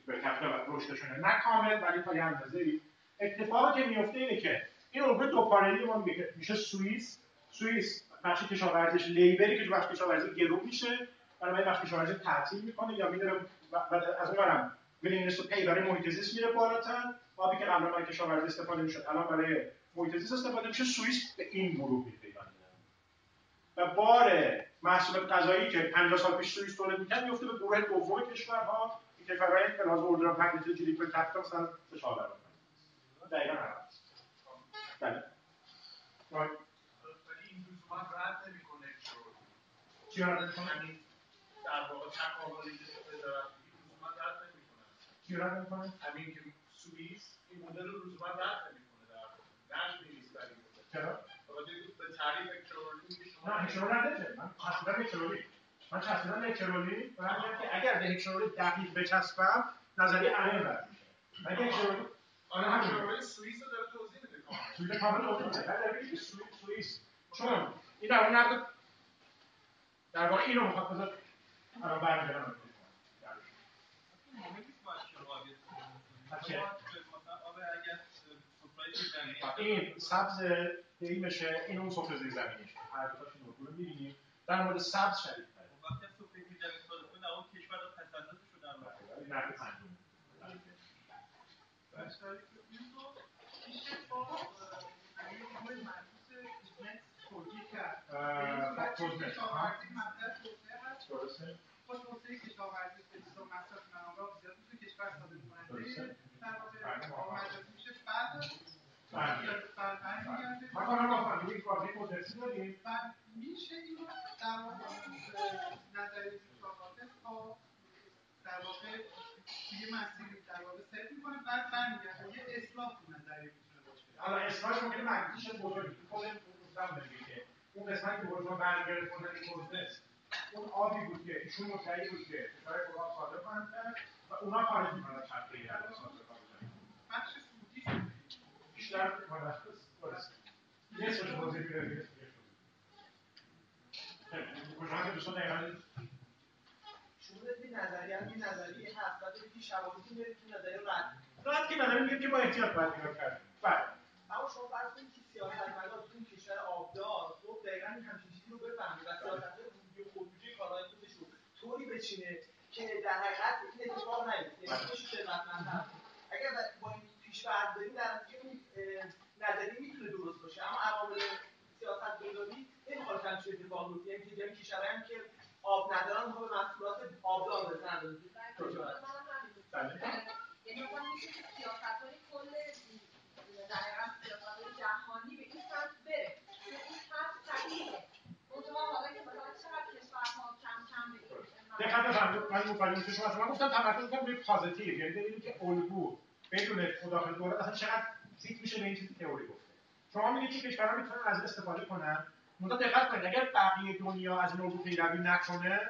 به کپیتال رشدشونه. نه کامل ولی تا یه اندازه‌ای اتفاقی که میفته اینه که این دو پارلی ما میشه سوئیس. سوئیس بخش کشاورزیش لیبری که بخش کشاورزی گرو میشه برای بخش کشاورزی تعطیل می‌کنه یا میره از اون برم ویلینگنس تو پی برای محیط زیست میره بالاتر. آبی که قبلا برای کشاورزی استفاده می‌شد الان برای محیط زیست استفاده میشه. سوئیس به این گروه میپیونده و بار محصولات غذایی که 50 سال پیش سوئیس تولید می‌کرد میفته به گروه دوم کشورها. کشورهای که لازم اوردر پنج جی دی پی کپیتال مثلا سه چهار برابر. دقیقاً بله. این لزوما رد نمی‌کنه چی رد نمی‌کنه یعنی در واقع تکاملی که وزارت لزوما رد نمی‌کنه. چی رد نمی‌کنه همین که سوئیس این مدل رو رد نمی‌کنه در واقع. نجم نیست برای مدل. چرا؟ به تعریف اکترولی نه من من تصویرم هکسرولی و من که اگر به هکسرولی دقیق بچسبم نظریه عمیق رد میشه اگه هکسرولی آره هکسرولی سوئیس رو داره توضیح میده. سوئیس کامل توضیح میده. سوئیس چون این در اون نقد در واقع این رو می‌خواد بذار الان برمیگردم. این سبز این بشه این اون سفره زیر زمینیش هر دو تاشون رو می‌بینیم. در مورد سبز شدید نفع پنجم. ما کنم با فامیلی کاری مدرسی داریم و میشه این در واقع نظریه در واقع یه مسیری در واقع ست می‌کنه بعد برمیگرده. یه اصلاح تو نظریه می‌تونه باشه. حالا اصلاحش ممکنه معنیش بزرگی خود گفتم که اون قسمتی که بزرگ برمیگرده کنن این بزنس اون آبی بود که ایشون مدعی بود که کشور کلاب صادر کنند و اونا خارج می‌کنن از چرخه صادر بخش سودی بیشتر میره کجا که دوستان دقیقا شروع رد که نظریه میگه که با احتیاط باید نگاه کرد بله. اما شما فرض کنید که سیاستمدار تو این کشور آبدار خب دقیقا همچین چیزی رو بفهمه و سیاستمدار ورودی خودروجی کالای خودش رو طوری بچینه که در حقیقت این اتفاق نیفته یعنی خودش ثروتمند هست اگر با این پیش برداریم در نتیجه این نظریه می‌تونه درست باشه اما عوامل سیاست گذاری نمی‌خواد همچین اتفاق بیفته یعنی که جایی کشورهایی هم که آب ندارن اونها به محصولات آبدار بزنن یعنی مثلا میشه که سیاستهای کل در حقیقت سیاستهای جهانی به این سمت بره که این سمت صحیحه منتها حالا که مثلا چقدر کشورها کم کم به دقت بفرمایید من مفاهیم که شما شما گفتم تمرکز کنم روی پازیتیو یعنی ببینیم که الگو بدون مداخله دولت اصلا چقدر فیت میشه به این چیزی تئوری گفته. شما میگید که کشورها می‌تونن از استفاده کنن. منتها دقت کنید اگر بقیه دنیا از الگو پیروی نکنه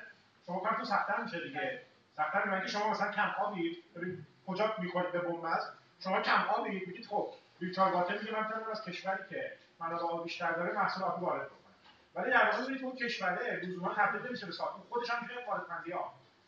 شما کارتون سخت‌تر میشه دیگه. سخت‌تر میشه شما مثلا کم آبی ببین کجا می‌خورید به بنبست شما کم آبی میگید خب ریچارد واتر میگه من از کشوری که منابع آب بیشتر داره محصول آبی وارد کنم ولی در واقع می‌بینید اون کشوره لزوما تبدیل نمیشه به ساخت خودش هم میشه وارد کننده آب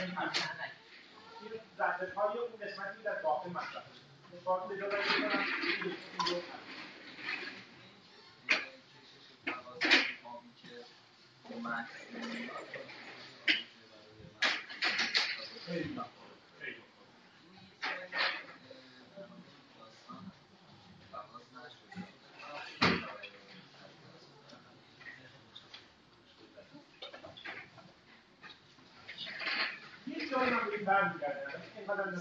این ذره های اون قسمتی در داخل مصرف نسبت به جایی من به این از من من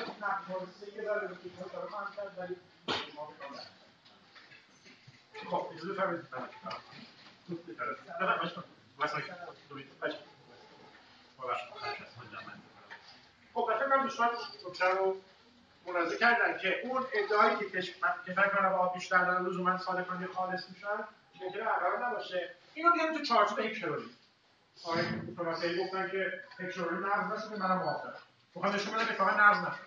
بکنم خب خب کنم دوستان نکته رو ملاحظه کردن که اون ادعایی که کشور کنه با بیشتر دارن لزوما صادر کننده خالص میشن ممکنه قرار نباشه اینو بیاریم تو چارچوب هیکلوری آقای پروفسوری گفتن که هکشورونی نقض نشده منم موافقم. می‌خوام نشون بدم فقط نقض نشده.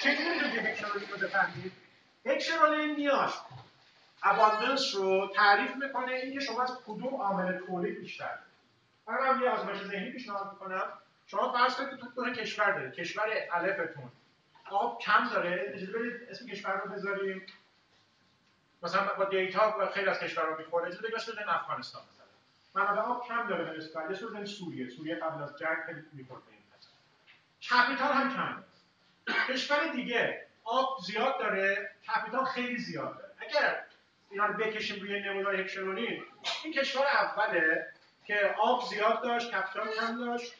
چجوری می‌تونید هکشورونی رو بفهمید؟ هکشورونی نیاز اباندنس رو تعریف می‌کنه اینکه شما از کدوم عامل تولید بیشتر من هم یه آزمایش ذهنی پیشنهاد می‌کنم. شما فرض کنید تو دو کشور دارید. کشور الفتون. آب کم داره. اجازه بدید اسم کشور رو بذاریم. مثلا با data خیلی از کشورها می‌خوره. اجازه بدید افغانستان منابع آب کم داره به نسبت یه صورت سوریه. سوریه قبل از جنگ خیلی می‌خورد این capital هم کم داره کشور دیگه آب زیاد داره capital خیلی زیاد داره. اگر اینا رو بکشیم روی نمودار هکشرونی این کشور اوله که آب زیاد داشت capital کم داشت.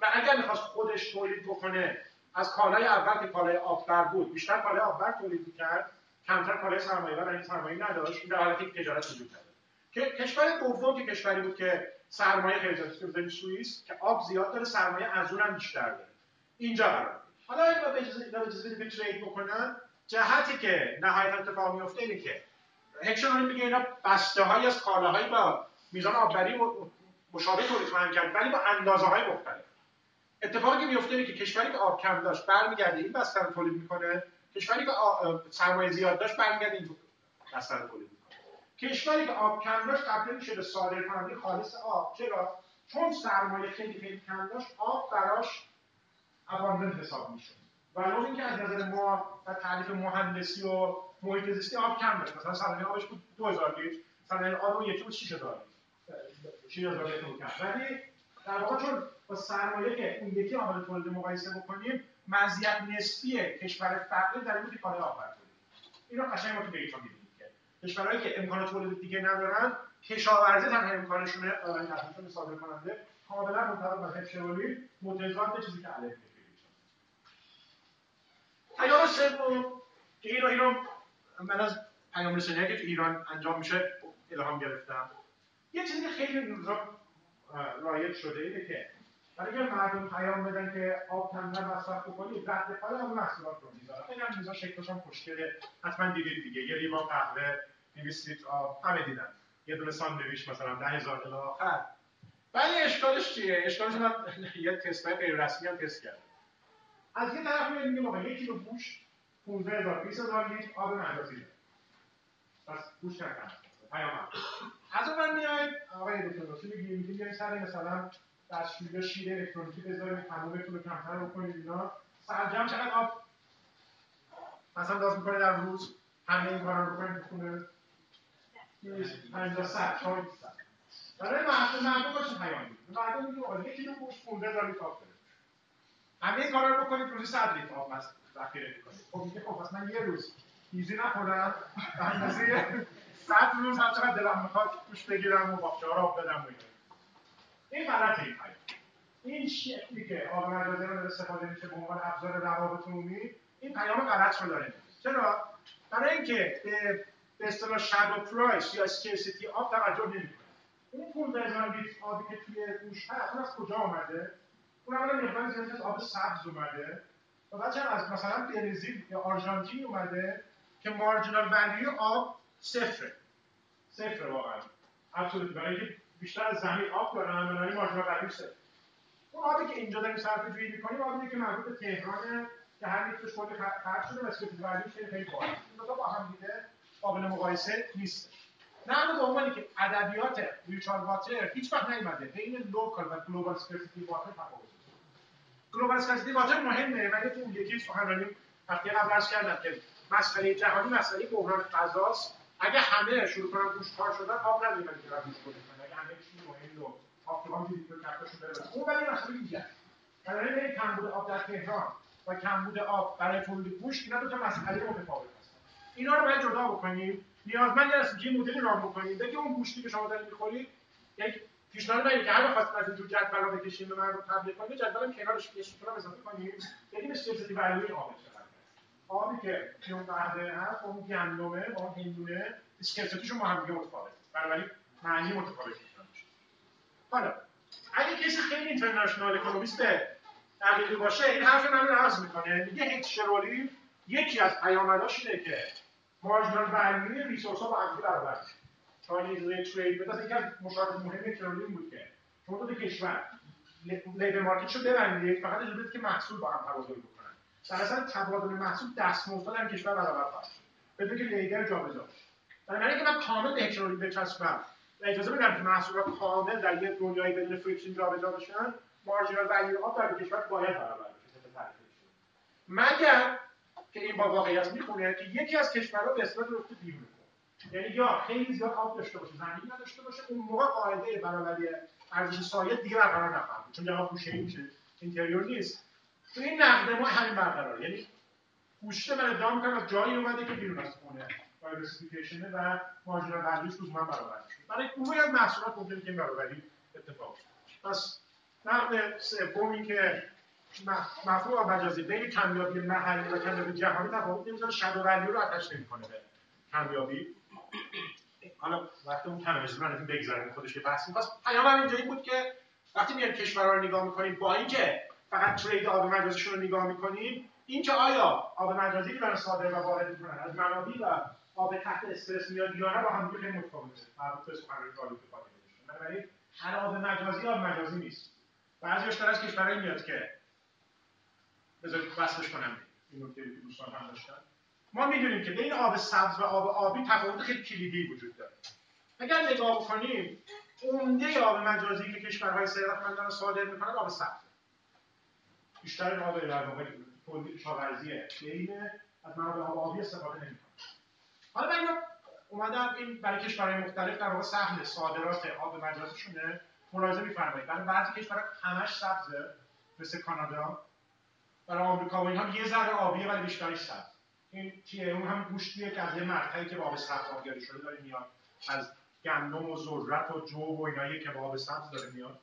و اگر می‌خواست خودش تولید بکنه از کالای اول که کالای آببر بود بیشتر کالای آببر تولید می‌کرد کمتر کالای سرمایه و این سرمایه نداشت در حالتی تجارت وجود داره کشور دوم که کشوری بود که سرمایه خیلی سوئیس که آب زیاد داره سرمایه از اونم بیشتر داره. اینجا قرار حالا اگه به اجازه اینا بدیم ترید بکنن جهتی که نهایت اتفاق میفته اینه که هکشن میگه اینا بسته های از کالاهایی با میزان آببری مشابه تولید خواهند کرد ولی با اندازه های مختلف. اتفاقی که میفته اینه که کشوری که آب کم داشت برمیگرده این بسته رو تولید می‌کنه. کشوری که سرمایه زیاد داشت برمیگرده این بسته رو تولید کشوری که آب کم داشت تبدیل میشه به صادر کننده خالص آب. چرا؟ چون سرمایه خیلی خیلی کم داشت آب براش اباندنت حساب میشه ولو اینکه از نظر ما و تعریف مهندسی و محیط زیستی آب کم داشت. مثلا سالانه آبش بود 2000 لیتر سالانه آب یکی بود 6000 لیتر. 6000 لیتر کم. ولی در واقع چون با سرمایه که اون یکی عامل تولید مقایسه بکنیم مزیت نسبی کشور فقیر در این کالای آب برداری اینو قشنگ ما تو کشورهایی که امکان تولید دیگه ندارن کشاورزی تنها امکانشونه برای نفعشون صادر کننده کاملا منطبق با هفشرولی متضاد به چیزی که علیه پیام سوم که اینو اینو من از پیام رسانی که ایران انجام میشه الهام گرفتم. یه چیزی که خیلی رایج شده اینه که برای اگر مردم پیام بدن که آب کمتر مصرف بکنید رد پای اون محصولات رو می‌ذارن. خیلی هم میزا شکلش هم خوشگله. حتما دیدید دیگه. یه لیوان قهوه 200 لیتر آب. همه دیدن. یه دونه ساندویچ مثلا 10000 تا آخر ولی اشکالش چیه؟ اشکالش من [laughs] یه تستای غیر رسمی هم تست کردم. از یه طرف میاد میگه آقا یک کیلو گوشت 15000 20000 لیتر آب مجازی پس گوشت نکنه پیام از اون میاد آقای دکتر راسی میگه میگه سر مثلا دستشویی شیر الکترونیکی بذارید تمومتون رو کمتر بکنید اینا. سرجم چقدر آب؟ مثلا داز می‌کنه در روز همه این کارا رو بکنید بخونه 50 صد شما برای مردم مردم باشه میده مردم میگه آقا یک کیلو گوشت 15000 لیتر آب همه این کارا رو بکنید روزی 100 لیتر آب مصرف ذخیره کنید خب خب پس من یه روز ایزی نخورم. به اندازه 100 روز هر چقدر دلم می‌خواد دوش بگیرم و باغچه ها رو آب بدم و این غلطه این پیام این شکلی که آب رو استفاده میشه به عنوان ابزار روابط عمومی این پیام غلط رو داره. چرا؟ برای اینکه به اصطلاح shadow price یا scarcity آب توجه نمی‌کنه. اون 15000 لیتر آبی که توی گوشت هست از کجا آمده اون اولا مقدار زیادی از آب سبز اومده. و بعد از مثلا برزیل یا آرژانتین اومده که marginal value آب صفره صفره واقعا. absolute برای اینکه بیشتر از زمین آب دارن بنابراین value صفر اون آبی که اینجا داریم صرفه جویی می‌کنیم آبی که مربوط به تهرانه که هر لیترش کلی خرج شده و value خیلی خیلی بالا این دو با هم دیگه قابل مقایسه نیست. نه به عنوانی که ادبیات virtual water هیچ وقت نیومده. بین local و global scarcity water تفاوت گلوبال اسکرسیتی واتر مهمه ولی تو یکی سخنرانی هفته قبل عرض کردم که مسئله جهانی مسئله بحران غذاست. اگه همه شروع کنن گوشت کار شدن آب نداریم که گوشت کنن اگه همه چی مهم و آفتابان دیدید که کفشون بره اون ولی مسئله دیگه برای بین کمبود آب در تهران و کمبود آب برای تولید گوشت اینا دو تا مسئله متفاوت هستن. اینا رو باید جدا بکنیم. نیازمند است که مدل رام بکنید بگه اون گوشتی که شما دارید می‌خورید یک پیشنهاد من که هر خواست از اینجور جدول بکشیم به مردم تبلیغ کنیم جدول کنارش یه سطور اضافه کنیم. بگیم استفاده ولیوی آب چقدر آبی که اون قهوه هست اون گندمه با اون هندونه اسکلتوتیشون با هم دیگه متفاوته بنابراین معنی متفاوت حالا اگه کسی خیلی اینترنشنال اکونومیست دقیقی باشه این حرف من رو عرض می‌کنه. میگه هیچ یکی از پیامداش اینه که marginal value ی resource ها با هم برابر چاینیز trade بده یکی از مشارکت مهم کرولین بود که شما دو کشور labor market رو ببندید فقط اجازه که محصول با هم تبادل بکنن. در اصل تبادل محصول دستمزد در کشور برابر خواهد شد. بدون که labor جابجا بشه بنابراین که من کامل به هکشر اوهلین بچسبم و اجازه بدم که محصولات کامل در یک دنیای بدون friction جابجا بشن marginal value ها در کشور باید برابر بشه مگر که این با واقعیت می‌خونه که یکی از کشورها به اصطلاح رفته بیرون یعنی یا خیلی زیاد آب داشته باشه زمین نداشته باشه اون موقع قاعده برابری ارزش سایه دیگه برقرار نخواهد چون جواب گوشه میشه. اینتریور نیست. تو این نقد ما همین برقرار یعنی گوشت من ادعا می‌کنم از جایی اومده که بیرون از خونه. دایورسیفیکیشنه و مارجینال ولیوش من برابر شده برای گروهی از محصولات ممکنه که برابری اتفاق پس نقد سوم این که مفهوم مجازی بین کمیابی محلی و کمیابی جهانی تفاوت نمی‌ذاره شادو ولیو رو اتش نمی‌کنه به کمیابی. حالا وقتی اون کمی من بگذاریم خودش یه بحث می‌خواست پیام اینجایی بود که وقتی میان کشورها رو نگاه می‌کنیم با اینکه فقط ترید آب مجازیشون رو نگاه می‌کنیم اینکه آیا آب مجازی دارن صادر و وارد می‌کنن از منابع و آب تحت استرس میاد یا نه با هم خیلی متفاوته. مربوط به سخنرانی طالب بنابراین هر آب مجازی آب مجازی نیست. بعضیش از کشورهایی میاد که بذارید وصلش کنم. این نکته که دوستان هم داشتن. ما می‌دونیم که بین آب سبز و آب آبی تفاوت خیلی کلیدی وجود داره. اگر نگاه بکنیم عمده آب مجازی که کشورهای ثروتمندان صادر می‌کنند آب سبز بیشتر آب در واقع تولید کشاورزی بین از منابع آب آبی استفاده نمی‌کنه حالا من اومدم این برای کشورهای مختلف در واقع سهم صادرات آب مجازیشونه ملاحظه میفرمایید. برای بعضی کشورها همش سبزه مثل کانادا. برای آمریکا و اینها یه ذره آبیه ولی بیشترش سبز. این چیه اون هم گوشتیه که از یه که با آب سبز آبیاری شده داره میاد. از گندم و ذرت و جو و اینایی که با آب سبز داره میاد.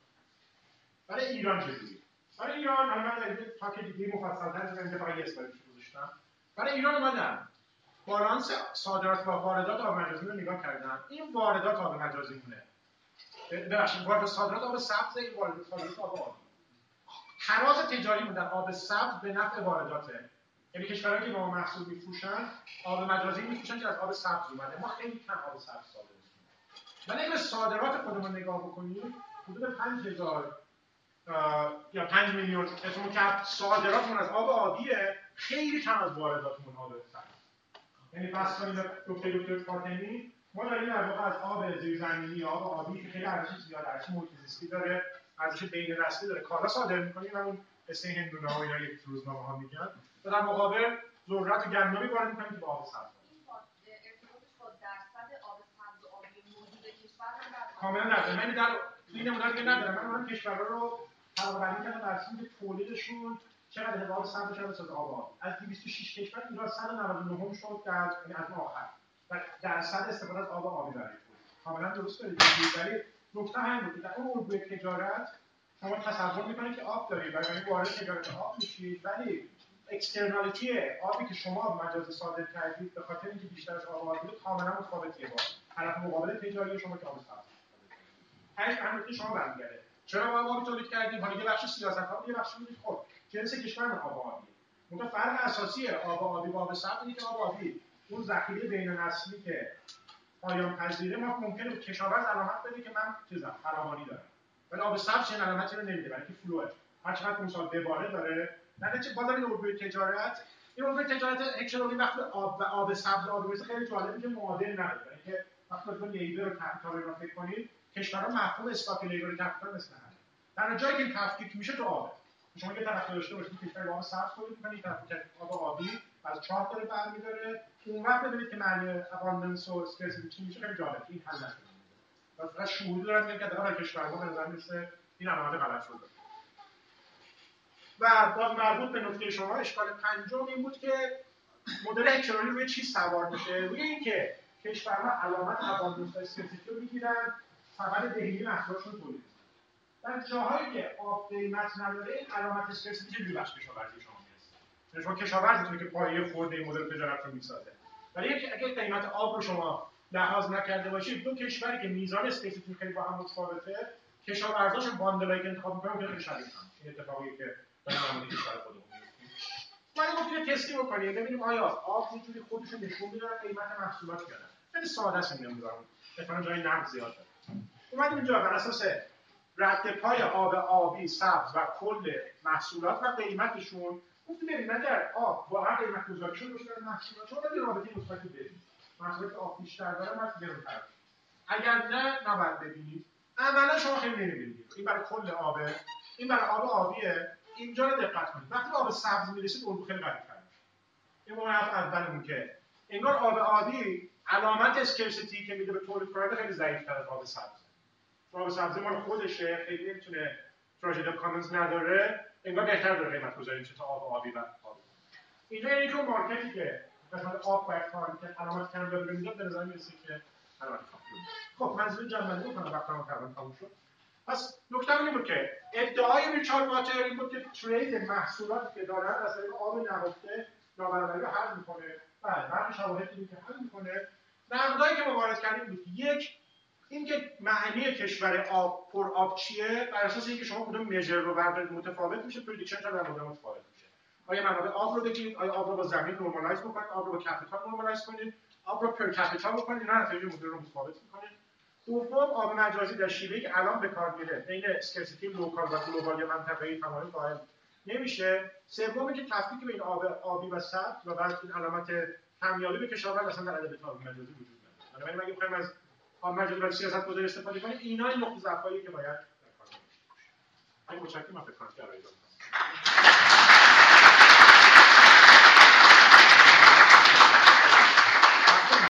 برای ایران چجوری برای ایران من تا که دیگه مفصل‌تر یه اسلاید گذاشتم. برای ایران اومدم. بالانس صادرات و واردات آب مجازی رو نگاه کردم این واردات آب مجازی مونه ببخشید وارد صادرات آب سبز این وارد صادرات آب آبی تراز تجاری در آب سبز به نفع وارداته. یعنی کشورهایی که به ما محصول میفروشن آب مجازی میفروشن که از آب سبز اومده. ما خیلی کم آب سبز صادر ولی اگه صادرات خودمون نگاه بکنیم حدود 5000 یا 5 میلیون. اسمو که صادراتمون از آب آبیه خیلی کم از وارداتمون آب سبز. یعنی پس کنیم دکتر دکتر فاطمی. ما داریم در واقع از آب زیرزمینی آب آبی که خیلی ارزش زیاد ارزش محیط زیستی داره ارزش بین نسلی داره کالا صادر می‌کنیم. همون مثل هندونه ها اینا یک روزنامه ها میگن. و در مقابل ذرت و گندمی وارد می‌کنیم که با آب سبز کاملا نداره. من در این نمونه دیگه ندارم من من کشورها رو طبقه بندی کردم اساس تولیدشون چقدر آب سبز چقدر از آب آب از 206 کشور ایران 199 شد در یعنی از آخر. و درصد استفاده از آب آبی برای کاملا درست دارید. ولی نکته همین بود در اون الگوی تجارت شما تصور می‌کنید که آب دارید برای این وارد تجارت آب میشید ولی اکسترنالیتی آبی که شما مجازی صادر کردید به خاطر اینکه بیشتر از آب آبی کاملا متفاوتیه با طرف مقابل تجاری شما که آب سبز هیچ اهمیتی شما برمیگرده چرا ما آبی تولید کردیم؟ حالا یه بخش سیاست ها یه بخش میگید خب جنس کشور آب آبی اون فرق اساسی آب آبی با آب که آب آبی. اون ذخیره بین نسلی که پایان پذیره ما ممکنه کشاورز علامت بده که من چیزم فراوانی دارم. ولی آب سبز چه علامتی رو نمیده برای که فلوه. هر چقدر اون سال بباره داره نه چه بازم تجارت. این الگوی تجارت اکشنالی وقتی آب و آب سبز آب مثل خیلی جالبه که معادل نداره. برای که وقتی به labor و capital رو فکر کنید کشورها مفهوم stock labor capital مثل در جایی که تفکیک میشه تو آب شما یه طرف داشته باشید کشور آب سبز تولید می‌کنه طرف آب آبی از چاه داره برمی‌داره. اون وقت ببینید که معنی abundance و scarcity چی میشه خیلی جالب. این حل نشده و فقط شهودی دارم میگن که در کشورها به نظر می‌رسه این علامت غلط شده. و باز مربوط به نکته شما اشکال پنجم این بود که مدل اکرانی روی چی سوار میشه؟ روی اینکه کشورها علامت اباندنس و اسکرسیتی رو می‌گیرن فقط دهیدی محصولشون تولید در جاهایی که آب قیمت نداره این علامت اسکرسیتی چجوری بخش کشاورزی شما شما کشاورزتونه که پایه خورد این مدل تجارت رو می‌سازه. ولی اگه قیمت آب رو شما لحاظ نکرده باشید دو کشوری که میزان اسپسیفیک خیلی با هم متفاوته کشاورزاشون باندلایی که انتخاب می‌کنن که خیلی شبیه هم. این اتفاقی که در زمینه کشور خودمون ولی گفتیم تستی بکنیم. ببینیم آیا آب یه جوری خودشون نشون میدن قیمت محصولات میارن خیلی ساده است این نمی‌دونم اتفاقا جای نقد زیاد داره. اومدیم اینجا. بر اساس رد پای آب آبی سبز و کل محصولات و قیمتشون. گفتیم ببین اگر آب واقعا قیمت گذاری شده باشه در محصولات شما باید رابطه مثبتی ببینید محصولات آب بیشتر داره باید گرونتر اگر نه نباید ببینید عملا شما خیلی نمی‌بینید. این برای کل آبه این برای آب آبیه. اینجا رو دقت کنید. وقتی آب سبز می‌رسید اون خیلی قوی تر این اون حرف اولمون که انگار آب آبی علامت اسکرسیتی که میده به تولید کننده خیلی ضعیف‌تر از آب سبز. آب سبز مال خودشه خیلی نمی‌تونه تراژدی کامنز نداره. انگار بهتر داره قیمت گذاری میشه تا آب آبی و آب. اینجا یعنی که مارکتی که قسمت آب باید تارگت علامت کم داره می‌داد به نظر می‌رسه که علامت خب منظور جمع کنم وقتم تقریبا تموم شد. پس نکته این بود که ادعای virtual water این بود که trade محصولاتی که دارن از طریق آب نهفته نابرابری رو حل می‌کنه. بله بعد شواهدی که حل می‌کنه. نقدایی که ما وارد کردیم بود یک اینکه معنی کشور آب پر آب چیه؟ بر اساس اینکه شما کدوم measure رو بردارید متفاوت میشه prediction در مورد متفاوت میشه. آیا منابع آب رو بگیرید؟ آیا آب رو با زمین normalize بکنید؟ آب رو با capital normalize کنید؟ آب رو per capita بکنید؟ اینا نتایج مدل رو متفاوت می‌کنه دوم آب مجازی در شیوهی که الان به کار میره بین scarcity local و global یا منطقه‌ای تمایز قائل نمیشه. سوم که تفکیک بین آب آبی و سبز و بعد این علامت کمیابی به کشاورز اصلا در ادبیات مجازی وجود نداره. بنابراین اگه بخوایم از مجازی برای سیاست گذاری استفاده کنیم اینا این نقطه ضعفایی که باید در کار این متشکرم کنم که